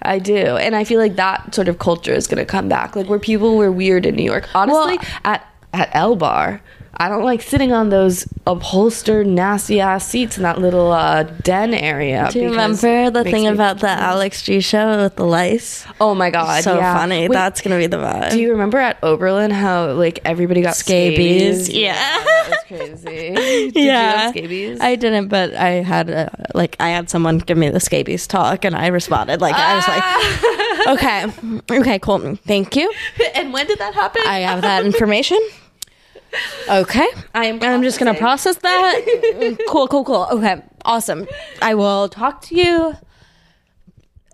[SPEAKER 2] I do. And I feel like that sort of culture is going to come back. Like where people were weird in New York. Honestly,
[SPEAKER 1] Well-
[SPEAKER 2] at at L Bar, I don't like sitting on those upholstered nasty ass seats in that little uh, den area.
[SPEAKER 1] do you remember the thing about the Alex G show with the lice?
[SPEAKER 2] Oh my god,
[SPEAKER 1] so
[SPEAKER 2] yeah.
[SPEAKER 1] funny.
[SPEAKER 2] Wait,
[SPEAKER 1] That's gonna be the vibe.
[SPEAKER 2] do you remember at Oberlin how like everybody got
[SPEAKER 1] Scabies,
[SPEAKER 2] scabies?
[SPEAKER 1] yeah.
[SPEAKER 2] that was *laughs* crazy. Did you have scabies?
[SPEAKER 1] I didn't, but I had uh, like I had someone give me the scabies talk, and I responded like I was
[SPEAKER 2] Ah.
[SPEAKER 1] like, okay, okay, cool, thank you. *laughs*
[SPEAKER 2] and when did that happen?
[SPEAKER 1] I have that information. *laughs* Okay,
[SPEAKER 2] I am
[SPEAKER 1] I'm just gonna process that. *laughs* cool, cool, cool. Okay, awesome. I will talk to you.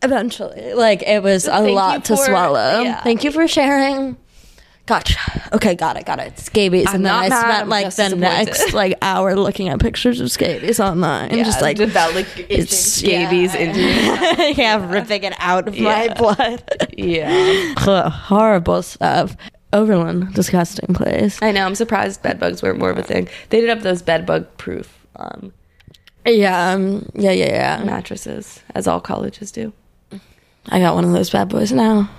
[SPEAKER 1] Eventually, like it was a
[SPEAKER 2] Thank you
[SPEAKER 1] lot to
[SPEAKER 2] for-
[SPEAKER 1] swallow.
[SPEAKER 2] yeah.
[SPEAKER 1] Thank you for sharing. Gotcha. Okay, got it, got it. Scabies,
[SPEAKER 2] I'm
[SPEAKER 1] and then
[SPEAKER 2] not
[SPEAKER 1] I
[SPEAKER 2] mad,
[SPEAKER 1] spent
[SPEAKER 2] I'm
[SPEAKER 1] like
[SPEAKER 2] just
[SPEAKER 1] the
[SPEAKER 2] disappointed.
[SPEAKER 1] next like hour looking at pictures of scabies online, and just like
[SPEAKER 2] about like itching scabies
[SPEAKER 1] yeah. *laughs* yeah, ripping it out of my blood.
[SPEAKER 2] Yeah.
[SPEAKER 1] Ugh, *laughs* horrible stuff. Oberlin, disgusting place.
[SPEAKER 2] I know. I'm surprised bed bugs weren't more of a thing. They did have those bed bug proof um,
[SPEAKER 1] Yeah, um, yeah, yeah, yeah.
[SPEAKER 2] mattresses, as all colleges do.
[SPEAKER 1] I got one of those bad boys now.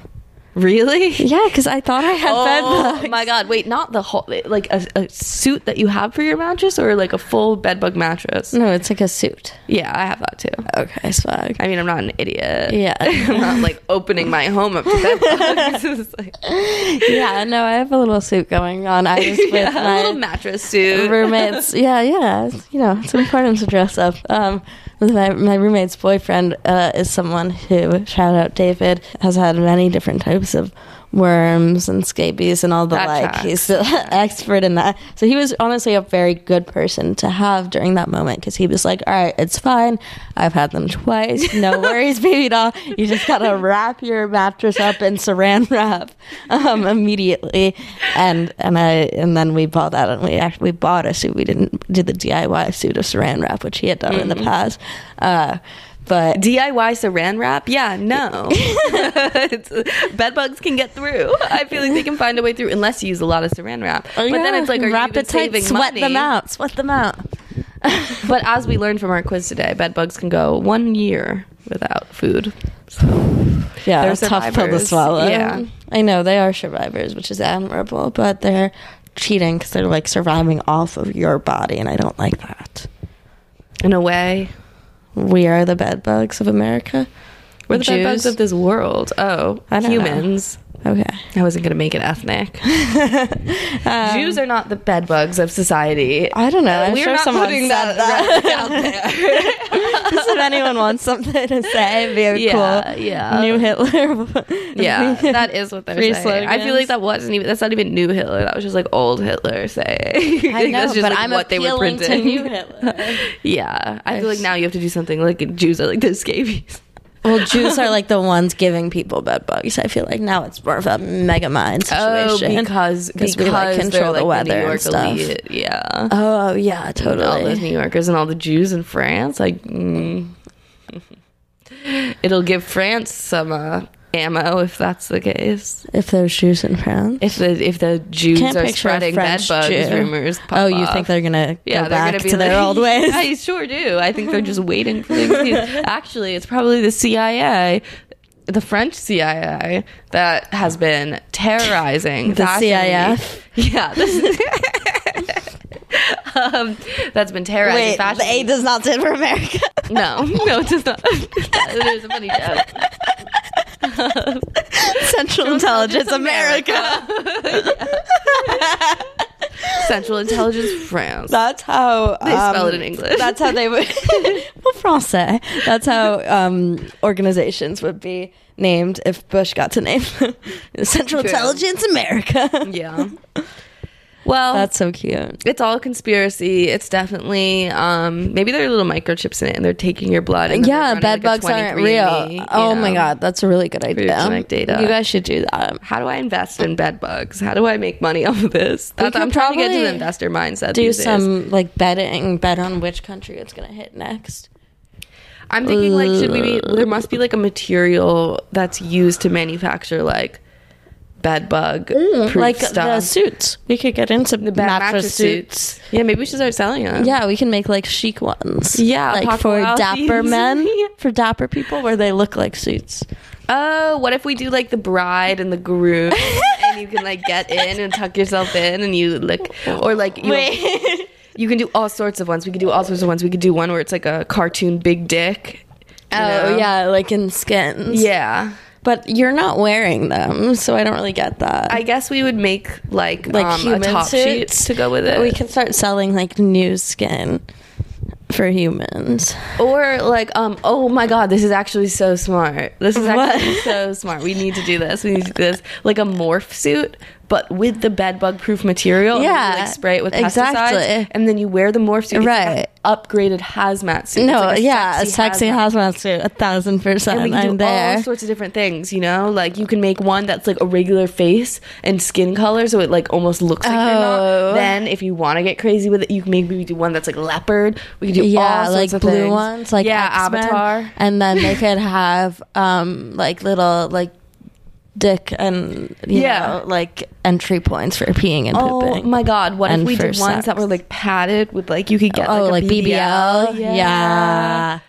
[SPEAKER 2] Really?
[SPEAKER 1] Yeah, because I thought I had bed
[SPEAKER 2] Oh
[SPEAKER 1] bugs.
[SPEAKER 2] my god! Wait, not the whole like a, a suit that you have for your mattress, or like a full bed bug mattress.
[SPEAKER 1] No, it's like a suit.
[SPEAKER 2] Yeah, I have that too.
[SPEAKER 1] Okay, swag.
[SPEAKER 2] I mean, I'm not an idiot.
[SPEAKER 1] Yeah. *laughs*
[SPEAKER 2] I'm not like opening my home up to bed *laughs* bugs. *laughs* Like,
[SPEAKER 1] yeah, no, I have a little suit going on. I was with
[SPEAKER 2] yeah, a
[SPEAKER 1] my
[SPEAKER 2] little mattress suit.
[SPEAKER 1] roommates. Yeah, yeah. You know, it's important to dress up. Um, with my my roommate's boyfriend uh, is someone who, shout out David, has had many different types of worms and scabies and all the
[SPEAKER 2] That
[SPEAKER 1] like.
[SPEAKER 2] tracks.
[SPEAKER 1] He's the *laughs* expert in that. So he was honestly a very good person to have during that moment because he was like, "All right, it's fine. I've had them twice. No *laughs* worries, baby doll. You just gotta wrap your mattress up in Saran wrap *laughs* um, immediately." And and I and then we bought that and we actually we bought a suit. We didn't do the DIY suit of Saran wrap, which he had done in the past. Uh, but
[SPEAKER 2] DIY saran wrap? Yeah, no. *laughs* bed bugs can get through. I feel like they can find a way through unless you use a lot of saran wrap. Oh, but then it's like, are
[SPEAKER 1] wrap
[SPEAKER 2] you
[SPEAKER 1] it tight,
[SPEAKER 2] saving
[SPEAKER 1] sweat
[SPEAKER 2] money?
[SPEAKER 1] them out, sweat them out. *laughs*
[SPEAKER 2] But as we learned from our quiz today, bed bugs can go one year without food.
[SPEAKER 1] So Yeah,
[SPEAKER 2] They're
[SPEAKER 1] tough pill to swallow.
[SPEAKER 2] Yeah.
[SPEAKER 1] I know they are survivors, which is admirable, but they're cheating because they're like surviving off of your body, and I don't like that.
[SPEAKER 2] In a way,
[SPEAKER 1] We are the bed bugs of America.
[SPEAKER 2] we're the bed bugs of this world. Oh,
[SPEAKER 1] don't know. Okay.
[SPEAKER 2] I wasn't going to make it ethnic. *laughs* Jews are not the bedbugs of society.
[SPEAKER 1] I don't know. I'm
[SPEAKER 2] We're
[SPEAKER 1] sure
[SPEAKER 2] not putting that,
[SPEAKER 1] that.
[SPEAKER 2] out there. *laughs* *laughs*
[SPEAKER 1] Just if anyone wants something to say, it'd be
[SPEAKER 2] Yeah,
[SPEAKER 1] cool
[SPEAKER 2] yeah.
[SPEAKER 1] new Hitler.
[SPEAKER 2] Yeah, that is what they're
[SPEAKER 1] Free
[SPEAKER 2] saying. I feel like that wasn't even that's not even new Hitler. That was just like old Hitler saying.
[SPEAKER 1] I know,
[SPEAKER 2] that's just
[SPEAKER 1] but
[SPEAKER 2] like
[SPEAKER 1] I'm
[SPEAKER 2] what they were
[SPEAKER 1] appealing to
[SPEAKER 2] printing.
[SPEAKER 1] new Hitler.
[SPEAKER 2] yeah, I feel like now you have to do something like Jews are like the scabies.
[SPEAKER 1] Well, Jews are like the ones giving people bed bugs. I feel like now it's more of a mega mind situation.
[SPEAKER 2] Oh, because
[SPEAKER 1] because we like control the
[SPEAKER 2] like,
[SPEAKER 1] weather
[SPEAKER 2] New York
[SPEAKER 1] and stuff.
[SPEAKER 2] elite. Yeah,
[SPEAKER 1] Oh yeah, totally.
[SPEAKER 2] all
[SPEAKER 1] totally.
[SPEAKER 2] those New Yorkers and all the Jews in France. Like, mm. *laughs* it'll give France some uh, ammo if that's the case.
[SPEAKER 1] If there's Jews in France.
[SPEAKER 2] If the if the Jews
[SPEAKER 1] Can't
[SPEAKER 2] are
[SPEAKER 1] a
[SPEAKER 2] spreading bed bugs
[SPEAKER 1] Jew.
[SPEAKER 2] rumors.
[SPEAKER 1] Oh, you
[SPEAKER 2] off.
[SPEAKER 1] think they're gonna
[SPEAKER 2] yeah,
[SPEAKER 1] go
[SPEAKER 2] they're
[SPEAKER 1] back
[SPEAKER 2] gonna be
[SPEAKER 1] to their
[SPEAKER 2] like-
[SPEAKER 1] old *laughs* ways?
[SPEAKER 2] I sure do. I think they're just waiting for things. *laughs* to- Actually, it's probably the CIA, the French CIA, that has been terrorizing
[SPEAKER 1] The CIF? *laughs*
[SPEAKER 2] Yeah, this um, that's been terrorizing Wait, fashion. week.
[SPEAKER 1] does not stand for America.
[SPEAKER 2] No, no, it does not. it is a funny joke. *laughs*
[SPEAKER 1] Central Intelligence America. *laughs*
[SPEAKER 2] Central Intelligence France.
[SPEAKER 1] That's how
[SPEAKER 2] They spell it in English.
[SPEAKER 1] That's how they would. *laughs* well, français. That's how um, organizations would be named if Bush got to name Central
[SPEAKER 2] True.
[SPEAKER 1] Intelligence America.
[SPEAKER 2] yeah. Well,
[SPEAKER 1] That's so cute.
[SPEAKER 2] it's all a conspiracy. It's definitely um maybe there are little microchips in it and they're taking your blood. And
[SPEAKER 1] Yeah, bed
[SPEAKER 2] running,
[SPEAKER 1] bugs
[SPEAKER 2] like,
[SPEAKER 1] aren't real.
[SPEAKER 2] you
[SPEAKER 1] Oh my god, that's a really good idea.
[SPEAKER 2] data.
[SPEAKER 1] You guys should do that.
[SPEAKER 2] How do I invest in bed bugs? How do I make money off of this? That's, I'm trying to get to the investor mindset.
[SPEAKER 1] Do
[SPEAKER 2] these days.
[SPEAKER 1] some like betting, bet on which country it's gonna hit next.
[SPEAKER 2] I'm thinking like should we be there must be like a material that's used to manufacture like bed bug proof
[SPEAKER 1] like
[SPEAKER 2] stuff.
[SPEAKER 1] the suits. We could get into
[SPEAKER 2] The bed
[SPEAKER 1] mattress, suits.
[SPEAKER 2] Yeah, maybe we should start selling them.
[SPEAKER 1] Yeah, we can make like chic ones.
[SPEAKER 2] Yeah,
[SPEAKER 1] like for dapper men, for dapper people, where they look like suits.
[SPEAKER 2] Oh, what if we do like the bride and the groom, *laughs* and you can like get in and tuck yourself in, and you look, or like you, you can do all sorts of ones. We could do all sorts of ones. We could do one where it's like a cartoon big dick.
[SPEAKER 1] oh
[SPEAKER 2] know?
[SPEAKER 1] yeah, like in skins.
[SPEAKER 2] yeah.
[SPEAKER 1] But you're not wearing them, so I don't really get that.
[SPEAKER 2] I guess we would make like
[SPEAKER 1] like
[SPEAKER 2] um, a top sheet to go with it.
[SPEAKER 1] We can start selling like new skin for humans.
[SPEAKER 2] Or like, um, oh my god, this is actually so smart. This is actually
[SPEAKER 1] What?
[SPEAKER 2] so smart. We need to do this. We need to do this. Like a morph suit, but with the bed bug proof material. and you,
[SPEAKER 1] Yeah,
[SPEAKER 2] like spray it with pesticides, and then you wear the morph suit.
[SPEAKER 1] Right.
[SPEAKER 2] an upgraded hazmat suit.
[SPEAKER 1] No,
[SPEAKER 2] like a
[SPEAKER 1] yeah, a sexy hazmat suit, a thousand percent.
[SPEAKER 2] And we can
[SPEAKER 1] I'm
[SPEAKER 2] do all sorts of different things, you know. Like you can make one that's like a regular face and skin color, so it like almost looks like you're
[SPEAKER 1] Oh.
[SPEAKER 2] not. Then, if you want to get crazy with it, you can maybe do one that's like leopard. We can do
[SPEAKER 1] yeah,
[SPEAKER 2] all
[SPEAKER 1] like blue
[SPEAKER 2] things.
[SPEAKER 1] ones, like
[SPEAKER 2] yeah,
[SPEAKER 1] X-Men.
[SPEAKER 2] Avatar.
[SPEAKER 1] and then they could have um like little like dick and you
[SPEAKER 2] Yeah.
[SPEAKER 1] know, like entry points for peeing and
[SPEAKER 2] oh
[SPEAKER 1] pooping.
[SPEAKER 2] Oh my god! What
[SPEAKER 1] And
[SPEAKER 2] if we did ones that were like padded with like you could get
[SPEAKER 1] oh,
[SPEAKER 2] like,
[SPEAKER 1] like,
[SPEAKER 2] a
[SPEAKER 1] BBL. Yeah.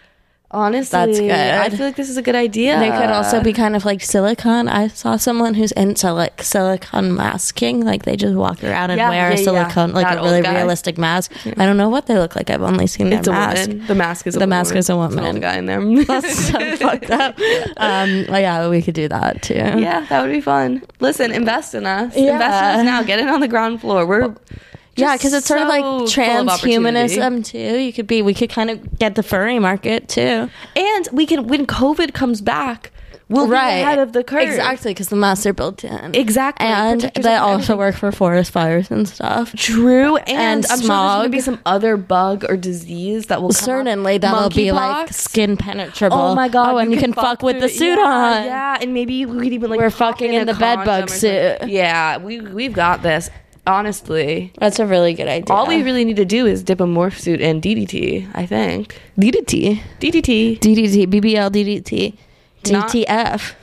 [SPEAKER 2] Honestly,
[SPEAKER 1] That's good.
[SPEAKER 2] I feel like this is a good idea.
[SPEAKER 1] They could also be kind of like silicone. I saw someone who's into like silicone masking, like they just walk around and
[SPEAKER 2] Yeah,
[SPEAKER 1] wear
[SPEAKER 2] yeah,
[SPEAKER 1] a
[SPEAKER 2] yeah.
[SPEAKER 1] silicone, like
[SPEAKER 2] That
[SPEAKER 1] a really
[SPEAKER 2] guy.
[SPEAKER 1] realistic mask. I don't know what they look like. I've only seen
[SPEAKER 2] It's a
[SPEAKER 1] mask.
[SPEAKER 2] woman. The mask is a
[SPEAKER 1] The
[SPEAKER 2] woman.
[SPEAKER 1] mask is a
[SPEAKER 2] It's an
[SPEAKER 1] woman.
[SPEAKER 2] guy in there. *laughs*
[SPEAKER 1] That's so *laughs* fucked up. Um, well, yeah, we could do that too.
[SPEAKER 2] Yeah, that would be fun. Listen, invest in us. Invest in us now. Get in on the ground floor. We're
[SPEAKER 1] Yeah, because it's sort of
[SPEAKER 2] so
[SPEAKER 1] like
[SPEAKER 2] full of opportunity.
[SPEAKER 1] transhumanism too. You could be, we could kind of get the furry market too.
[SPEAKER 2] And we can when COVID comes back, we'll be ahead of the curve.
[SPEAKER 1] Exactly, because the masks are built in.
[SPEAKER 2] Exactly.
[SPEAKER 1] And they also work for forest fires and stuff.
[SPEAKER 2] True, and,
[SPEAKER 1] And
[SPEAKER 2] I'm sure there's gonna be some other bug or disease that will.
[SPEAKER 1] Certainly, that'll be like skin penetrable.
[SPEAKER 2] Oh my god!
[SPEAKER 1] Oh, and you, can, fuck with the suit
[SPEAKER 2] yeah,
[SPEAKER 1] on.
[SPEAKER 2] Yeah, and maybe we could even like
[SPEAKER 1] We're fucking
[SPEAKER 2] in
[SPEAKER 1] in the bed bug
[SPEAKER 2] condom or something.
[SPEAKER 1] suit.
[SPEAKER 2] Yeah, we we've got this. Honestly,
[SPEAKER 1] That's a really good idea.
[SPEAKER 2] all we really need to do is dip a morph suit in DDT. I think
[SPEAKER 1] DDT,
[SPEAKER 2] DDT.
[SPEAKER 1] DDT, BBL, DDT,
[SPEAKER 2] Not-
[SPEAKER 1] DTF,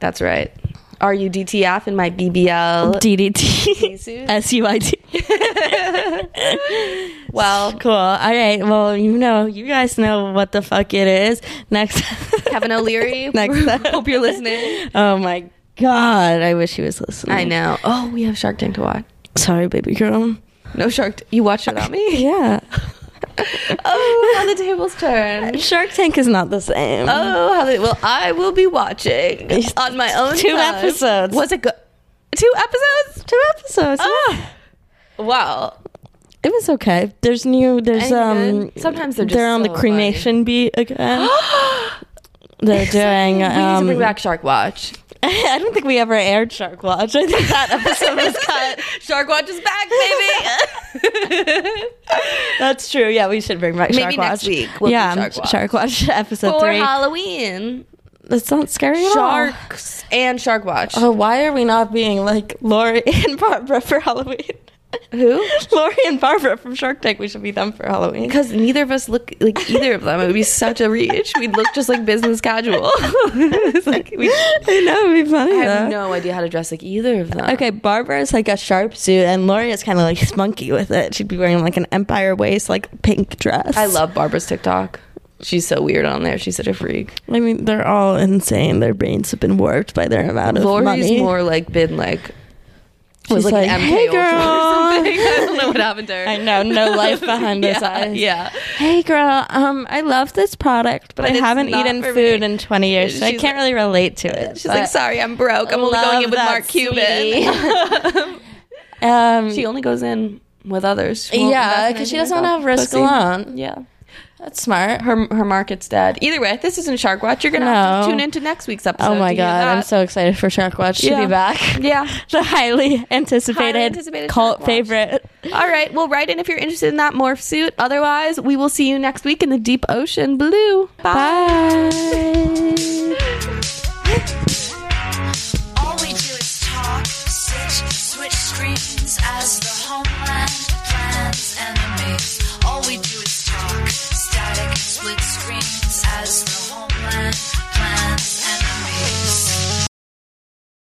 [SPEAKER 2] That's right. Are you DTF in my BBL?
[SPEAKER 1] DDT,
[SPEAKER 2] suit? *laughs*
[SPEAKER 1] S U I T. *laughs*
[SPEAKER 2] Well,
[SPEAKER 1] Cool. All right. Well, you know, you guys know what the fuck it is. Next. *laughs*
[SPEAKER 2] Kevin O'Leary.
[SPEAKER 1] Next.
[SPEAKER 2] Hope you're listening.
[SPEAKER 1] oh my god! I wish he was listening.
[SPEAKER 2] I know. Oh, we have Shark Tank to watch.
[SPEAKER 1] Sorry, baby girl.
[SPEAKER 2] No Shark. T- you watched without me. *laughs*
[SPEAKER 1] Yeah. *laughs*
[SPEAKER 2] oh, how the tables turn. *laughs*
[SPEAKER 1] Shark Tank is not the same.
[SPEAKER 2] Oh, how they, well, I will be watching on my own.
[SPEAKER 1] Two
[SPEAKER 2] time.
[SPEAKER 1] episodes.
[SPEAKER 2] Was it good? Two episodes?
[SPEAKER 1] Two episodes.
[SPEAKER 2] Ah. Wow.
[SPEAKER 1] It was okay. There's new. There's
[SPEAKER 2] Any
[SPEAKER 1] um.
[SPEAKER 2] Sometimes they're just
[SPEAKER 1] they're on
[SPEAKER 2] so
[SPEAKER 1] the cremation beat again. *gasps* they're doing.
[SPEAKER 2] we need to
[SPEAKER 1] Um,
[SPEAKER 2] bring back Shark Watch. *laughs*
[SPEAKER 1] I don't think we ever aired Shark Watch. I think that episode was *laughs* cut.
[SPEAKER 2] Shark Watch is back, baby. *laughs*
[SPEAKER 1] That's true. Yeah, we should bring back
[SPEAKER 2] Maybe
[SPEAKER 1] Shark Watch.
[SPEAKER 2] next week we'll
[SPEAKER 1] yeah,
[SPEAKER 2] Shark Watch.
[SPEAKER 1] Shark Watch episode
[SPEAKER 2] For
[SPEAKER 1] three.
[SPEAKER 2] Halloween.
[SPEAKER 1] That's not scary at all.
[SPEAKER 2] Sharks and Shark Watch.
[SPEAKER 1] Oh, why are we not being like Lori and Barbara for Halloween?
[SPEAKER 2] Who? *laughs*
[SPEAKER 1] Lori and Barbara from Shark Tank. We should be them for Halloween.
[SPEAKER 2] Because neither of us look like either of them. It would be such a reach. We'd look just like business casual. *laughs* It's like we,
[SPEAKER 1] I know it'd be funny.
[SPEAKER 2] I have
[SPEAKER 1] though.
[SPEAKER 2] no idea how to dress like either of them.
[SPEAKER 1] Okay, Barbara is like a sharp suit, and Lori is kind of like spunky with it. She'd be wearing like an empire waist, like pink dress.
[SPEAKER 2] I love Barbara's TikTok. She's so weird on there. She's such a freak.
[SPEAKER 1] I mean, they're all insane. Their brains have been warped by their amount of
[SPEAKER 2] Lori's
[SPEAKER 1] money.
[SPEAKER 2] more like been like was
[SPEAKER 1] She's
[SPEAKER 2] like,
[SPEAKER 1] like,
[SPEAKER 2] an MK
[SPEAKER 1] "Hey, girl."
[SPEAKER 2] or something. *laughs* I don't know what happened to her.
[SPEAKER 1] I know, no life *laughs* behind those
[SPEAKER 2] yeah,
[SPEAKER 1] eyes.
[SPEAKER 2] yeah.
[SPEAKER 1] Hey, girl. Um, I love this product, but,
[SPEAKER 2] But
[SPEAKER 1] I haven't eaten food
[SPEAKER 2] me.
[SPEAKER 1] in 20 years, so I can't
[SPEAKER 2] like-
[SPEAKER 1] really relate to it.
[SPEAKER 2] She's like, sorry, I'm broke. I'm only going in with Mark Cuban. *laughs*
[SPEAKER 1] um,
[SPEAKER 2] she only goes in with others. She
[SPEAKER 1] yeah, because she doesn't
[SPEAKER 2] want to
[SPEAKER 1] have risk alone.
[SPEAKER 2] Yeah.
[SPEAKER 1] That's smart.
[SPEAKER 2] Her her market's dead. Either way, this isn't Shark Watch. You're gonna have to tune into next week's episode.
[SPEAKER 1] Oh my god, I'm so excited for Shark Watch to
[SPEAKER 2] Yeah.
[SPEAKER 1] be back.
[SPEAKER 2] Yeah. *laughs*
[SPEAKER 1] the highly anticipated,
[SPEAKER 2] Highly anticipated
[SPEAKER 1] cult favorite.
[SPEAKER 2] All right. Well, write in if you're interested in that morph suit. Otherwise, we will see you next week in the deep ocean blue.
[SPEAKER 1] Bye.
[SPEAKER 5] All it screams as